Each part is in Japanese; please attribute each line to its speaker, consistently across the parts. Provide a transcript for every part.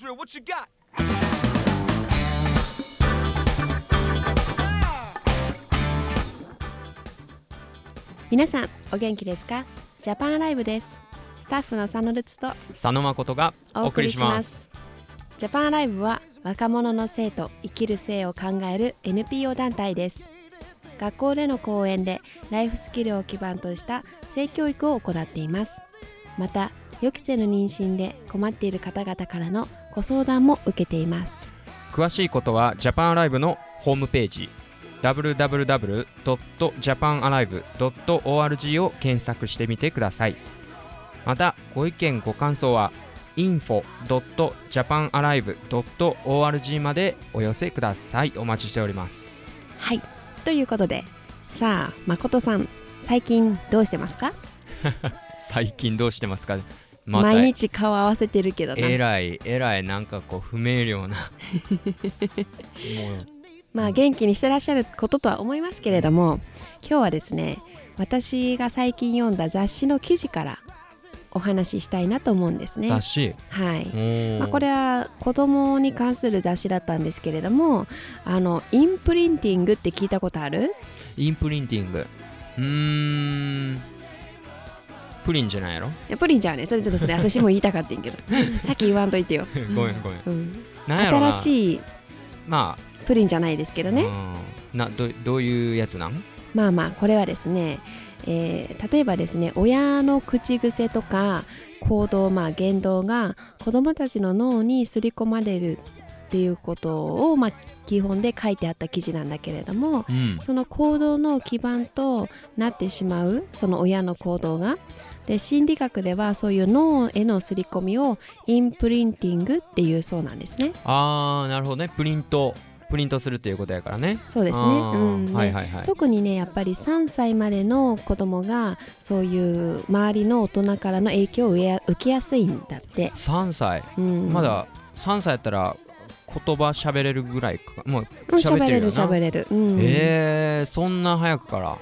Speaker 1: Israel, what you got?
Speaker 2: 皆さんお元気ですか？ジャパンライブです。スタッフの佐野ルツと
Speaker 3: 佐野誠がお送りします。
Speaker 2: ジャパンライブは若者の性と生きる性を考える NPO 団体です。学校での講演でライフスキルを基盤とした性教育を行っています。また予期せぬ妊娠で困っている方々からのご相談も受けています。
Speaker 3: 詳しいことはジャパンライブのホームページ www.japanalive.org を検索してみてください。またご意見ご感想は info.japanalive.org までお寄せください。お待ちしております。
Speaker 2: はい。ということでさあ誠さん最近どうしてますか？
Speaker 3: 最近どうしてますか？
Speaker 2: 毎日顔合わせてるけどな。
Speaker 3: えらいえらいなんかこう不明瞭な。
Speaker 2: まあ元気にしてらっしゃることとは思いますけれども今日はですね私が最近読んだ雑誌の記事からお話ししたいなと思うんですね。
Speaker 3: 雑誌？
Speaker 2: はい。まあ、これは子供に関する雑誌だったんですけれどもあのインプリンティングって聞いたことある？
Speaker 3: インプリンティング。うーんプリンじゃないやろ？
Speaker 2: いやプリンじゃね。それちょっとそれ私も言いたかったんやけど。さっき言わんといてよ、
Speaker 3: ごめんごめん。
Speaker 2: うん、新しい
Speaker 3: ま
Speaker 2: プリンじゃないですけど
Speaker 3: あ、
Speaker 2: ね、
Speaker 3: うん。などどういうやつなん？
Speaker 2: まあまあこれはですね、えー例えばですね親の口癖とか行動まあ言動が子どもたちの脳に刷り込まれるっていうことを、まあ、基本で書いてあった記事なんだけれども
Speaker 3: うん。
Speaker 2: その行動の基盤となってしまうその親の行動がで心理学ではそういう脳への刷り込みをインプリンティングっていうそうなんですね。
Speaker 3: あーなるほどね。プリントプリントするっていうことやからね。
Speaker 2: そうですね。うん。で
Speaker 3: はいはいはい。
Speaker 2: 特にねやっぱり3歳までの子供がそういう周りの大人からの影響を受けやすいんだって、
Speaker 3: 3歳。
Speaker 2: うん、
Speaker 3: まだ3歳やったら言葉喋れるぐらいか。もう
Speaker 2: うん喋れる
Speaker 3: 喋ってるよな。
Speaker 2: 喋れる、うん。
Speaker 3: えー、そんな早くから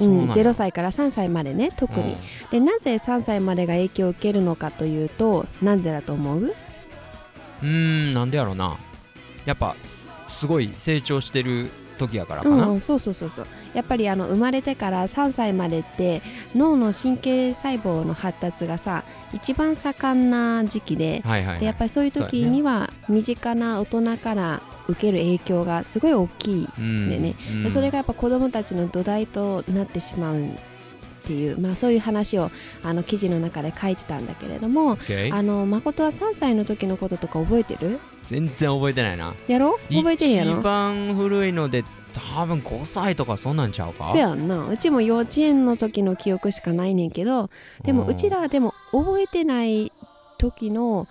Speaker 2: うん、
Speaker 3: そうなんや
Speaker 2: 0歳から3歳までね特に、でなぜ3歳までが影響を受けるのかというとなんでだと思う？
Speaker 3: うんなんでやろな。やっぱすごい成長してる時やからかな、
Speaker 2: うん、そうそうそうそう。やっぱりあの生まれてから3歳までって脳の神経細胞の発達がさ一番盛んな時期で
Speaker 3: はいはい、はい、
Speaker 2: でやっぱりそういう時には身近な大人から受ける影響がすごい大きい
Speaker 3: うん
Speaker 2: でね。
Speaker 3: うん
Speaker 2: でそれがやっぱ子どもたちの土台となってしまうっていう、まあ、そういう話をあの記事の中で書いてたんだけれども
Speaker 3: OK
Speaker 2: あの誠は3歳の時のこととか覚えてる？
Speaker 3: 全然覚えてないな。
Speaker 2: やろ覚えてんやろ？
Speaker 3: 一番古いので多分5歳とかそんなんちゃうか。
Speaker 2: せやんな。うちも幼稚園の時の記憶しかないねんけどでも
Speaker 3: うん。
Speaker 2: うちらはでも覚えてない時の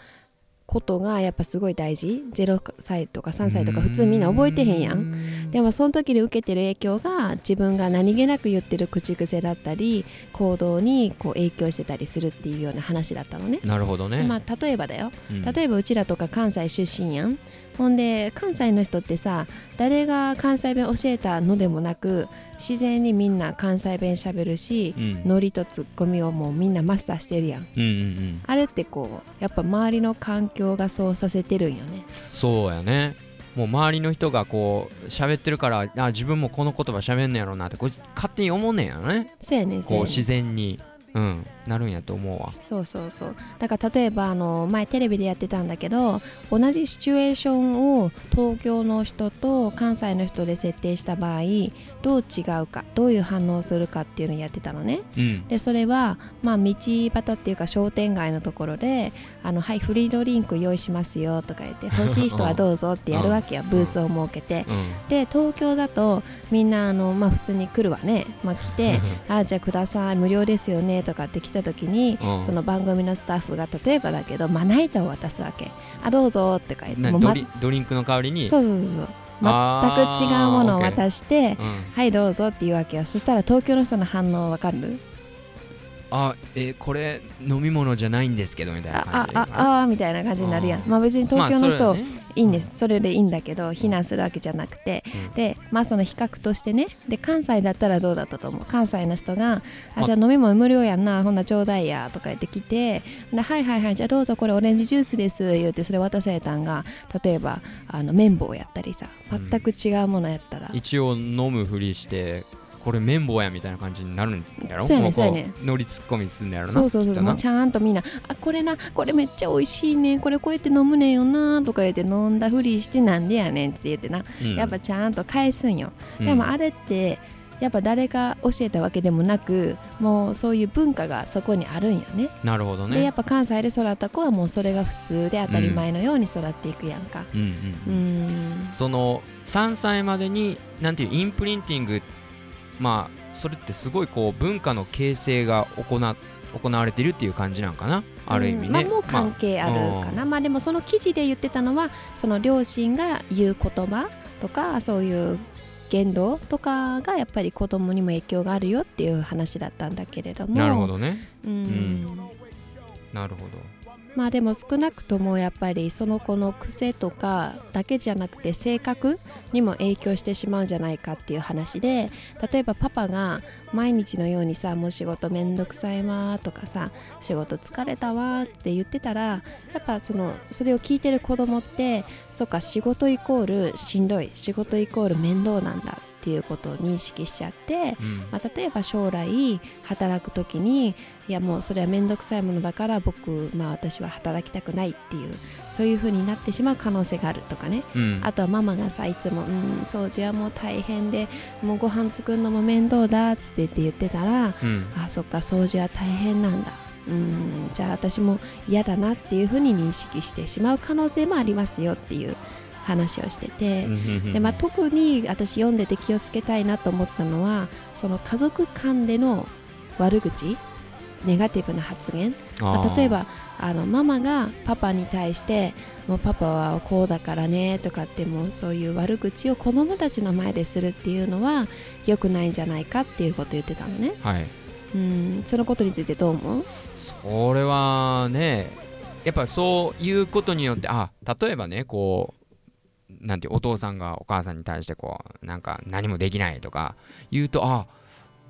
Speaker 2: ことがやっぱすごい大事。0歳とか3歳とか普通みんな覚えてへんやん。
Speaker 3: ん
Speaker 2: でもその時に受けてる影響が自分が何気なく言ってる口癖だったり行動にこう影響してたりするっていうような話だったのね。
Speaker 3: なるほどね、
Speaker 2: まあ例えばだよ。
Speaker 3: うん。
Speaker 2: 例えばうちらとか関西出身やんほんで関西の人ってさ誰が関西弁教えたのでもなく自然にみんな関西弁しゃべるし
Speaker 3: うん。
Speaker 2: ノリとツッコミをもうみんなマスターしてるやん。
Speaker 3: うんうんうん。
Speaker 2: あれってこうやっぱ周りの環境がそうさせてるんよね。
Speaker 3: そうやね。もう周りの人がこう喋ってるからあ自分もこの言葉喋んねやろうなってこう勝手に思うねんやろね。
Speaker 2: そうやね
Speaker 3: こうん。自然に。うんなるんやと思うわ。
Speaker 2: そうそうそう。だから例えばあの前テレビでやってたんだけど同じシチュエーションを東京の人と関西の人で設定した場合どう違うかどういう反応をするかっていうのをやってたのね。
Speaker 3: うん。
Speaker 2: でそれはまあ道端っていうか商店街のところで「あのはいフリードリンク用意しますよ」とか言って「欲しい人はどうぞ」ってやるわけよ。ブースを設けて。
Speaker 3: うん。
Speaker 2: で東京だとみんなあの、まあ、普通に来るわね、まあ、来て「あじゃあください。無料ですよね」とかって来た時に、
Speaker 3: うん。
Speaker 2: その番組のスタッフが例えばだけどまな板を渡すわけ「あどうぞ」って書いて
Speaker 3: な
Speaker 2: もうま
Speaker 3: ドリドリンクの代わりに？
Speaker 2: そうそうそうそう。全く違うものを渡して
Speaker 3: うん「
Speaker 2: はいどうぞ」って言うわけよ。そしたら東京の人の反応わかる？
Speaker 3: あえこれ飲み物じゃないんですけどみたいな
Speaker 2: あ
Speaker 3: 感じ。
Speaker 2: あああみたいな感じになるやん。
Speaker 3: あ
Speaker 2: まあ別に東京の人、
Speaker 3: まあね。
Speaker 2: いいんです。それでいいんだけど非難するわけじゃなくて、
Speaker 3: うん。
Speaker 2: でまあその比較としてね。で関西だったらどうだったと思う？関西の人が「あ
Speaker 3: ま
Speaker 2: じゃあ飲み物無料やんな。ほんなちょうだいや」とか言ってきて。で「はいはいはい。じゃあどうぞこれオレンジジュースです」言ってそれ渡されたんが例えばあの綿棒やったりさ。全く違うものやったら、
Speaker 3: 一応飲むふりしてこれ綿棒やみたいな感じになるんやろ？
Speaker 2: そうやね
Speaker 3: も
Speaker 2: そうやね。
Speaker 3: こ乗りツッコミすんのやろな？
Speaker 2: そうそうそう。もうちゃんとみんな「あこれなこれめっちゃ美味しいね。これこうやって飲むねんよな」とか言って飲んだふりしてなんでやねんって言ってな、
Speaker 3: うん。
Speaker 2: やっぱちゃんと返すんよ、
Speaker 3: うん。
Speaker 2: でもあれってやっぱ誰が教えたわけでもなくもうそういう文化がそこにあるんよね。
Speaker 3: なるほどね。
Speaker 2: でやっぱ関西で育った子はもうそれが普通で当たり前のように育っていくやんか。
Speaker 3: うん
Speaker 2: う
Speaker 3: うん。
Speaker 2: ん。
Speaker 3: その3歳までになんていうインプリンティングまあそれってすごいこう文化の形成が行な行われているっていう感じなんかな？ある意味ね、
Speaker 2: うんまあ、もう関係あるかな、まあ、でもその記事で言ってたのはその両親が言う言葉とかそういう言動とかがやっぱり子供にも影響があるよっていう話だったんだけれども。
Speaker 3: なるほどね。
Speaker 2: うん、
Speaker 3: ん。なるほど
Speaker 2: まあでも少なくともやっぱりその子の癖とかだけじゃなくて性格にも影響してしまうんじゃないかっていう話で例えばパパが毎日のようにさもう仕事めんどくさいわとかさ仕事疲れたわって言ってたらやっぱそのそれを聞いてる子供ってそっか仕事イコールしんどい仕事イコール面倒なんだっていうことを認識しちゃって
Speaker 3: うん。
Speaker 2: まあ、例えば将来働く時にいやもうそれは面倒くさいものだから僕、まあ、私は働きたくないっていうそういう風になってしまう可能性があるとかね。
Speaker 3: うん。
Speaker 2: あとはママがさいつも「うん掃除はもう大変でもうご飯作るのも面倒だ」っつって言ってたら
Speaker 3: うん。
Speaker 2: あそっか掃除は大変なんだ。うんじゃあ私も嫌だなっていう風に認識してしまう可能性もありますよっていう話をしてて。
Speaker 3: うん
Speaker 2: でまあ、特に私読んでて気をつけたいなと思ったのはその家族間での悪口ネガティブな発言、まあ例えばあのママがパパに対してもうパパはこうだからねとかってもうそういう悪口を子供たちの前でするっていうのは良くないんじゃないかっていうことを言ってたのね。
Speaker 3: はい。
Speaker 2: うん。そのことについてどう思う？
Speaker 3: それはねやっぱそういうことによってあ例えばねこうなんてお父さんがお母さんに対してこうなんか何もできないとか言うとあ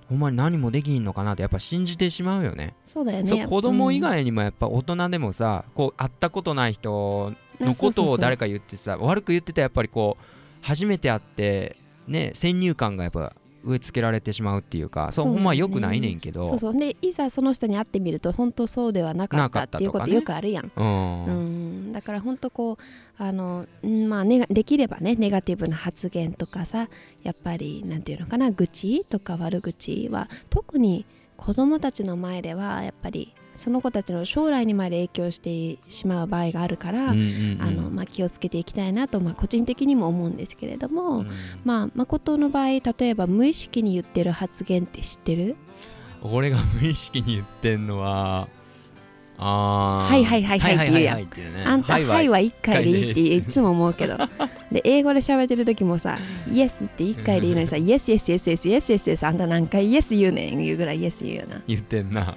Speaker 3: ほんまに何もできんのかなってやっぱ信じてしまうよね。
Speaker 2: そうだよね。
Speaker 3: 子供以外にもやっぱ大人でもさ、こう会ったことない人のことを誰か言ってさ悪く言ってたらやっぱりこう初めて会ってね先入観がやっぱ植え付けられてしまうっていうかそう
Speaker 2: ね。
Speaker 3: ほんま良くないねんけど。
Speaker 2: そうそう。でいざその人に会ってみると本当そうではなかったっていうことよくあるやん。
Speaker 3: うん。
Speaker 2: うん、だから本当こうあの、うんまあネガ、できればねネガティブな発言とかさやっぱりなんていうのかな愚痴とか悪口は特に子供たちの前ではやっぱりその子たちの将来にまで影響してしまう場合があるから、
Speaker 3: うんうんうん。
Speaker 2: あのまあ、気をつけていきたいなと、まあ、個人的にも思うんですけれども、
Speaker 3: うん。
Speaker 2: まあ誠の場合例えば無意識に言ってる発言って知ってる？
Speaker 3: 俺が無意識に言ってんのは
Speaker 2: はいはいはいはいって言うやん
Speaker 3: はいはいはいっていうね。
Speaker 2: あんた「はい」
Speaker 3: は
Speaker 2: は1回でいいって
Speaker 3: い
Speaker 2: つも思うけど。で英語で喋ってる時もさ「イエス」って1回でいいのにさ「イエスイエスイエスイエスイエスイエスイエスあんた何回イエス言うねん。言うぐらいイエス言うよな。
Speaker 3: 言ってんな。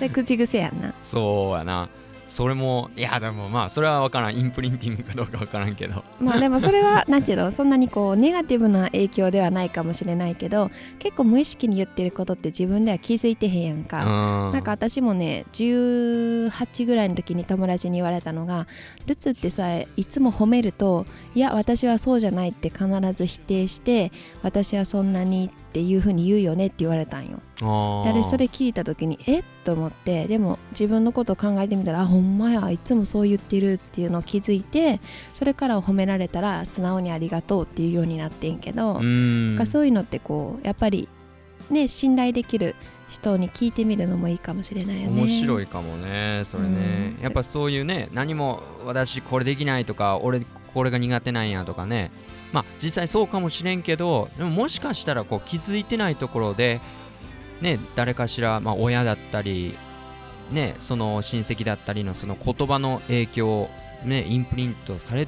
Speaker 2: う口癖やんな。
Speaker 3: そうやなそれもいやでもまあそれは分からん。インプリンティングかどうか分からんけど。
Speaker 2: まあでもそれはなんていうのそんなにこうネガティブな影響ではないかもしれないけど結構無意識に言ってることって自分では気づいてへんやんか、
Speaker 3: な
Speaker 2: なんか私もね18ぐらいの時に友達に言われたのがルツってさいつも褒めるといや私はそうじゃないって必ず否定して私はそんなにっていう風に言うよねって言われたんよ。でそれ聞いた時にえ？っと思ってでも自分のことを考えてみたらあほんまやいつもそう言ってるっていうのを気づいてそれから褒められたら素直にありがとうっていうようになってんけど、
Speaker 3: う
Speaker 2: そういうのってこうやっぱりね信頼できる人に聞いてみるのもいいかもしれないよね。
Speaker 3: 面白いかもねそれね、
Speaker 2: うん。
Speaker 3: やっぱそういうね何も私これできないとか俺これが苦手なんやとかねまあ実際そうかもしれんけどでももしかしたらこう気づいてないところでね誰かしら、まあ、親だったりねその親戚だったりのその言葉の影響ねインプリントされ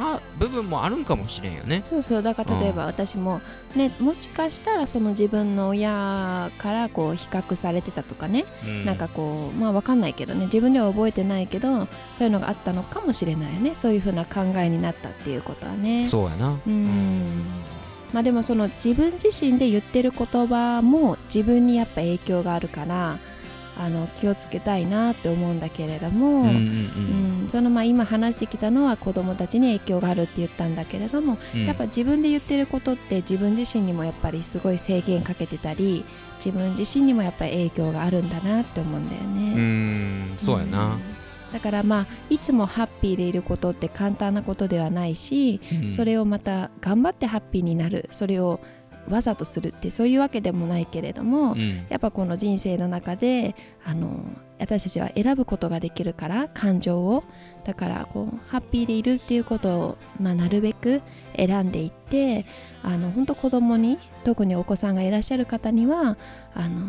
Speaker 3: たた部分もあるんかもしれんよね。
Speaker 2: そうそうだから例えば私も、ね、もしかしたらその自分の親からこう比較されてたとかね、
Speaker 3: うん。
Speaker 2: なんかこうまあわかんないけどね。自分では覚えてないけどそういうのがあったのかもしれないよね。そういうふうな考えになったっていうことはね。
Speaker 3: そうやな。
Speaker 2: うん。まあでもその自分自身で言ってる言葉も自分にやっぱ影響があるからあの気をつけたいなって思うんだけれども、
Speaker 3: うんうん
Speaker 2: うん。そのまあ今話してきたのは子供たちに影響があるって言ったんだけれども、
Speaker 3: うん。
Speaker 2: やっぱ自分で言ってることって自分自身にもやっぱりすごい制限かけてたり自分自身にもやっぱり影響があるんだなって思うんだよ
Speaker 3: う
Speaker 2: ね。
Speaker 3: んそうやな、
Speaker 2: うん。だからまあいつもハッピーでいることって簡単なことではないし、
Speaker 3: うん。
Speaker 2: それをまた頑張ってハッピーになる。それをわざとするってそういうわけでもないけれども、
Speaker 3: うん。
Speaker 2: やっぱこの人生の中であの私たちは選ぶことができるから感情を。だからこうハッピーでいるっていうことを、まあ、なるべく選んでいってあの本当子供に特にお子さんがいらっしゃる方にはあの、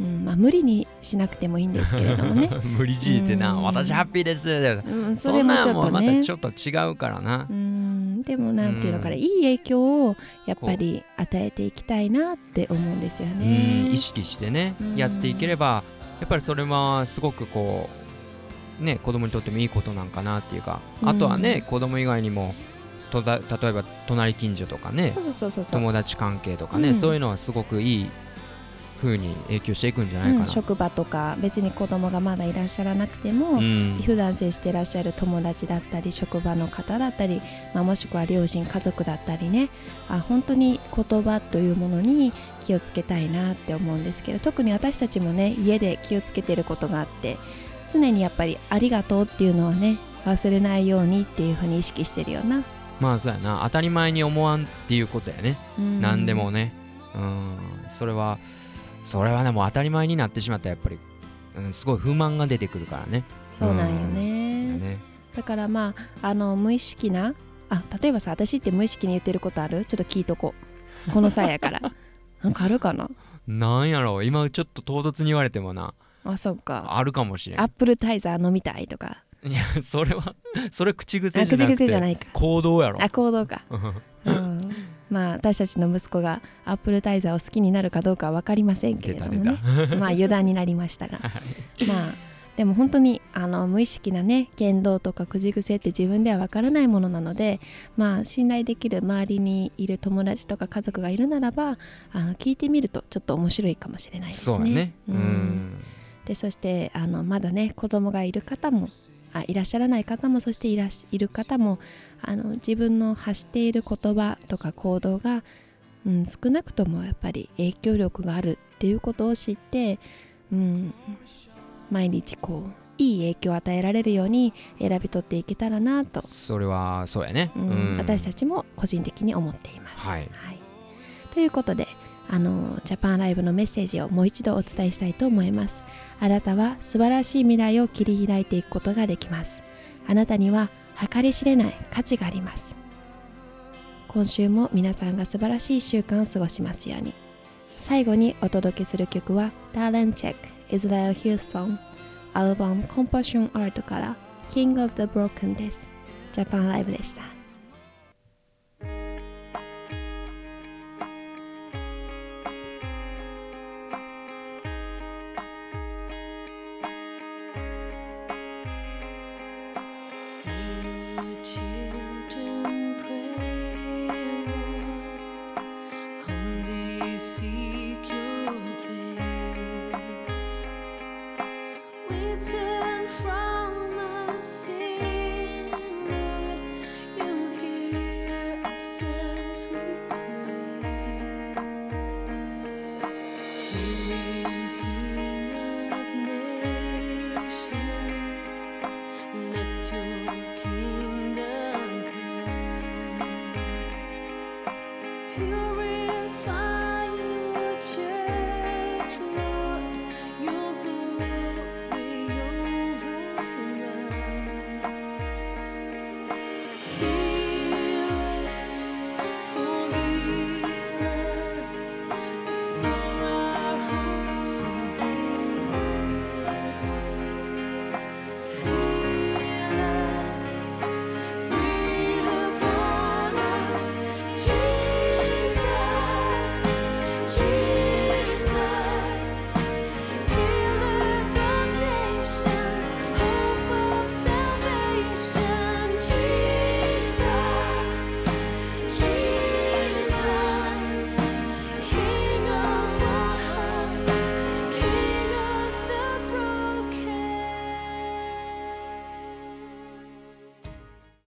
Speaker 2: うんまあ、無理にしなくてもいいんですけれどもね、
Speaker 3: 無理強いてな、
Speaker 2: うん。
Speaker 3: 私ハッピーです。
Speaker 2: うん、それもちょっとね。
Speaker 3: ちょっと違うからな。
Speaker 2: う、んでもなんていうのかな、
Speaker 3: うん。
Speaker 2: いい影響をやっぱり与えていきたいなって思うんですよね。
Speaker 3: うん意識してね、
Speaker 2: うん。
Speaker 3: やっていければやっぱりそれはすごくこうね子供にとってもいいことなんかなっていうか、
Speaker 2: うん。
Speaker 3: あとはね子供以外にもとだ例えば隣近所とかね
Speaker 2: そうそうそうそう。
Speaker 3: 友達関係とかね、
Speaker 2: うん。
Speaker 3: そういうのはすごくいい風に影響していくんじゃないかな、
Speaker 2: うん、職場とか別に子供がまだいらっしゃらなくても、
Speaker 3: うん。
Speaker 2: 普段接してらっしゃる友達だったり職場の方だったり、まあ、もしくは両親家族だったりね。あ本当に言葉というものに気をつけたいなって思うんですけど特に私たちもね家で気をつけてることがあって常にやっぱり「ありがとう」っていうのはね忘れないようにっていうふうに意識してるよな。
Speaker 3: まあそうやな。当たり前に思わんっていうことやね、
Speaker 2: うん。
Speaker 3: 何でもね。うん。それはそれはねもう当たり前になってしまったらやっぱり、うん、すごい不満が出てくるからね。
Speaker 2: そうなんよ
Speaker 3: だ
Speaker 2: ね。
Speaker 3: ね
Speaker 2: だからまああの無意識なあ例えばさ私って無意識に言ってることある？ちょっと聞いとこう。この際やから。なんかあるかな？
Speaker 3: なんやろう。今ちょっと唐突に言われてもな。
Speaker 2: あそっか。
Speaker 3: あるかもしれん。
Speaker 2: アップルタイザー飲みたいとか。
Speaker 3: いやそれはそれ口癖じゃなくて。
Speaker 2: 癖じゃないか。
Speaker 3: 行動やろ。
Speaker 2: あ行動か、うん、まあ私たちの息子がアップルタイザーを好きになるかどうかは分かりませんけれども
Speaker 3: た
Speaker 2: ねまあ余談になりましたが。まあでも本当にあの無意識なね言動とか口癖って自分では分からないものなのでまあ信頼できる周りにいる友達とか家族がいるならばあの聞いてみるとちょっと面白いかもしれないですね。
Speaker 3: そうやね。う
Speaker 2: うん
Speaker 3: ん。
Speaker 2: でそしてあのまだね子供がいる方もあいらっしゃらない方もそしていらっしいる方もあの自分の発している言葉とか行動が、うん、少なくともやっぱり影響力があるっていうことを知って、うん、毎日こういい影響を与えられるように選び取っていけたらなと、
Speaker 3: それはそうやね。
Speaker 2: うん
Speaker 3: うん。
Speaker 2: 私たちも個人的に思っています。
Speaker 3: はい。
Speaker 2: ということであのジャパンライブのメッセージをもう一度お伝えしたいと思います。あなたは素晴らしい未来を切り開いていくことができます。あなたには計り知れない価値があります。今週も皆さんが素晴らしい1週間を過ごしますように。最後にお届けする曲は Talent Check Israel Houston アルバム Compassion Art から King of the Broken です。ジャパンライブでした。